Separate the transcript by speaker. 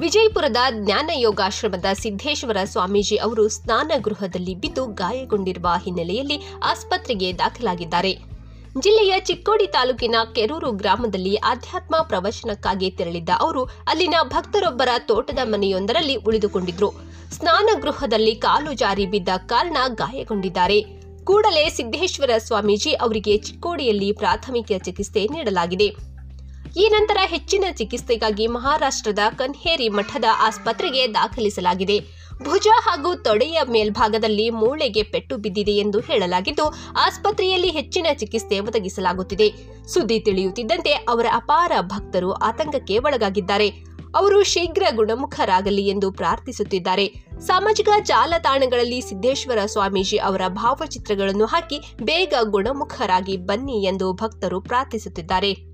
Speaker 1: ವಿಜಯಪುರದ ಜ್ಞಾನಯೋಗಾಶ್ರಮದ ಸಿದ್ದೇಶ್ವರ ಸ್ವಾಮೀಜಿ ಅವರು ಸ್ನಾನಗೃಹದಲ್ಲಿ ಬಿದ್ದು ಗಾಯಗೊಂಡಿರುವ ಹಿನ್ನೆಲೆಯಲ್ಲಿ ಆಸ್ಪತ್ರೆಗೆ ದಾಖಲಾಗಿದ್ದಾರೆ. ಜಿಲ್ಲೆಯ ಚಿಕ್ಕೋಡಿ ತಾಲೂಕಿನ ಕೆರೂರು ಗ್ರಾಮದಲ್ಲಿ ಆಧ್ಯಾತ್ಮ ಪ್ರವಚನಕ್ಕಾಗಿ ತೆರಳಿದ್ದ ಅವರು, ಅಲ್ಲಿನ ಭಕ್ತರೊಬ್ಬರ ತೋಟದ ಮನೆಯೊಂದರಲ್ಲಿ ಉಳಿದುಕೊಂಡಿದ್ರು. ಸ್ನಾನಗೃಹದಲ್ಲಿ ಕಾಲು ಜಾರಿ ಬಿದ್ದ ಕಾರಣ ಗಾಯಗೊಂಡಿದ್ದಾರೆ. ಕೂಡಲೇ ಸಿದ್ದೇಶ್ವರ ಸ್ವಾಮೀಜಿ ಅವರಿಗೆ ಚಿಕ್ಕೋಡಿಯಲ್ಲಿ ಪ್ರಾಥಮಿಕ ಚಿಕಿತ್ಸೆ ನೀಡಲಾಗಿದೆ. ಈ ನಂತರ ಹೆಚ್ಚಿನ ಚಿಕಿತ್ಸೆಗಾಗಿ ಮಹಾರಾಷ್ಟ್ರದ ಕನ್ಹೇರಿ ಮಠದ ಆಸ್ಪತ್ರೆಗೆ ದಾಖಲಿಸಲಾಗಿದೆ. ಭುಜ ಹಾಗೂ ತೊಡೆಯ ಮೇಲ್ಭಾಗದಲ್ಲಿ ಮೂಳೆಗೆ ಪೆಟ್ಟು ಬಿದ್ದಿದೆ ಎಂದು ಹೇಳಲಾಗಿದ್ದು, ಆಸ್ಪತ್ರೆಯಲ್ಲಿ ಹೆಚ್ಚಿನ ಚಿಕಿತ್ಸೆ ಒದಗಿಸಲಾಗುತ್ತಿದೆ. ಸುದ್ದಿ ತಿಳಿಯುತ್ತಿದ್ದಂತೆ ಅವರ ಅಪಾರ ಭಕ್ತರು ಆತಂಕಕ್ಕೆ ಒಳಗಾಗಿದ್ದಾರೆ. ಅವರು ಶೀಘ್ರ ಗುಣಮುಖರಾಗಲಿ ಎಂದು ಪ್ರಾರ್ಥಿಸುತ್ತಿದ್ದಾರೆ. ಸಾಮಾಜಿಕ ಜಾಲತಾಣಗಳಲ್ಲಿ ಸಿದ್ದೇಶ್ವರ ಸ್ವಾಮೀಜಿ ಅವರ ಭಾವಚಿತ್ರಗಳನ್ನು ಹಾಕಿ ಬೇಗ ಗುಣಮುಖರಾಗಿ ಬನ್ನಿ ಎಂದು ಭಕ್ತರು ಪ್ರಾರ್ಥಿಸುತ್ತಿದ್ದಾರೆ.